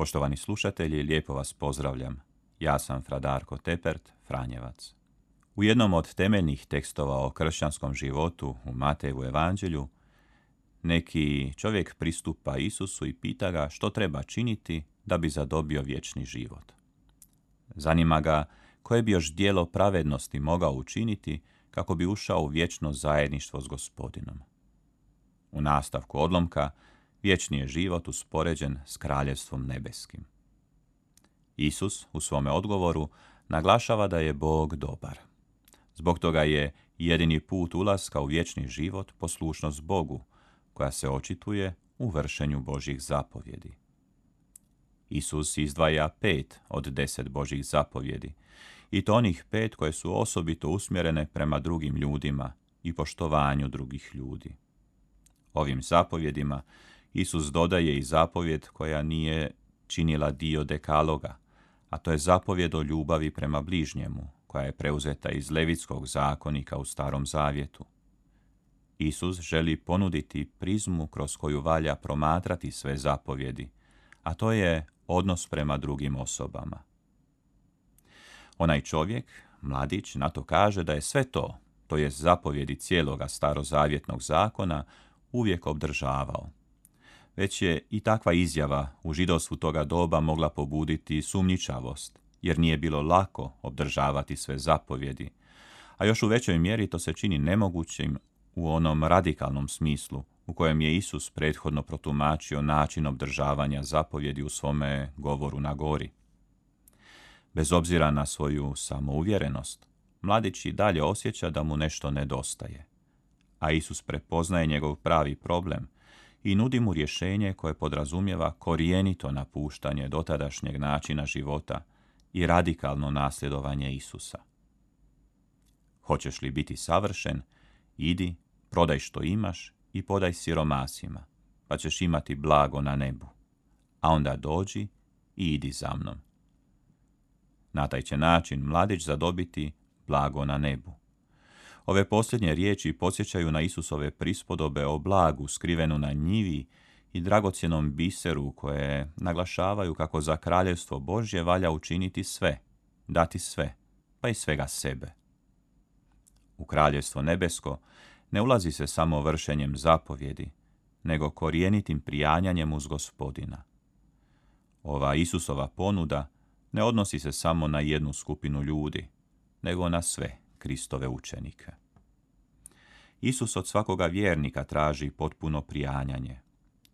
Poštovani slušatelji, lijepo vas pozdravljam. Ja sam Fradarko Tepert, Franjevac. U jednom od temeljnih tekstova o kršćanskom životu u Matejevu evanđelju, neki čovjek pristupa Isusu i pita ga što treba činiti da bi zadobio vječni život. Zanima ga koje bi još dijelo pravednosti mogao učiniti kako bi ušao u vječno zajedništvo s gospodinom. U nastavku odlomka vječni je život uspoređen s kraljevstvom nebeskim. Isus u svome odgovoru naglašava da je Bog dobar. Zbog toga je jedini put ulaska u vječni život poslušnost Bogu, koja se očituje u vršenju Božih zapovjedi. Isus izdvaja pet od deset Božih zapovjedi, i to onih pet koje su osobito usmjerene prema drugim ljudima i poštovanju drugih ljudi. Ovim zapovjedima Isus dodaje i zapovjed koja nije činila dio dekaloga, a to je zapovjed o ljubavi prema bližnjemu, koja je preuzeta iz Levitskog zakonika u Starom Zavjetu. Isus želi ponuditi prizmu kroz koju valja promatrati sve zapovjedi, a to je odnos prema drugim osobama. Onaj čovjek, mladić, na to kaže da je sve to, to je zapovjedi cijeloga starozavjetnog zakona, uvijek obdržavao već je i takva izjava u židovstvu toga doba mogla pobuditi sumnjičavost, jer nije bilo lako obdržavati sve zapovjedi, a još u većoj mjeri to se čini nemogućim u onom radikalnom smislu u kojem je Isus prethodno protumačio način obdržavanja zapovjedi u svome govoru na gori. Bez obzira na svoju samouvjerenost, mladić i dalje osjeća da mu nešto nedostaje, a Isus prepoznaje njegov pravi problem – i nudi mu rješenje koje podrazumijeva korijenito napuštanje dotadašnjeg načina života i radikalno nasljedovanje Isusa. Hoćeš li biti savršen? Idi, prodaj što imaš i podaj siromasima, pa ćeš imati blago na nebu. A onda dođi i idi za mnom. Na taj će način mladić zadobiti blago na nebu. Ove posljednje riječi podsjećaju na Isusove prispodobe o blagu skrivenu na njivi i dragocjenom biseru koje naglašavaju kako za kraljevstvo Božje valja učiniti sve, dati sve, pa i svega sebe. U kraljevstvo nebesko ne ulazi se samo vršenjem zapovjedi, nego korijenitim prijanjanjem uz gospodina. Ova Isusova ponuda ne odnosi se samo na jednu skupinu ljudi, nego na sve Kristove učenike. Isus od svakoga vjernika traži potpuno prijanjanje.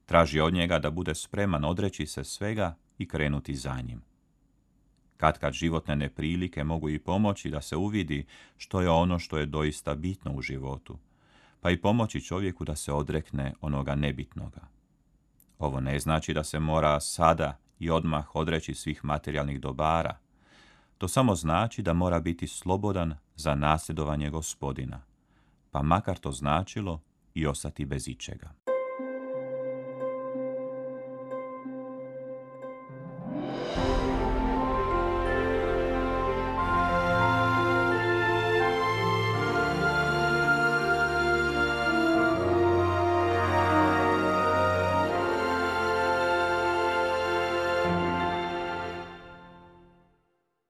Traži od njega da bude spreman odreći se svega i krenuti za njim. Kad životne neprilike mogu i pomoći da se uvidi što je ono što je doista bitno u životu, pa i pomoći čovjeku da se odrekne onoga nebitnoga. Ovo ne znači da se mora sada i odmah odreći svih materijalnih dobara. To samo znači da mora biti slobodan za nasljedovanje gospodina pa makar to značilo i ostati bez ičega.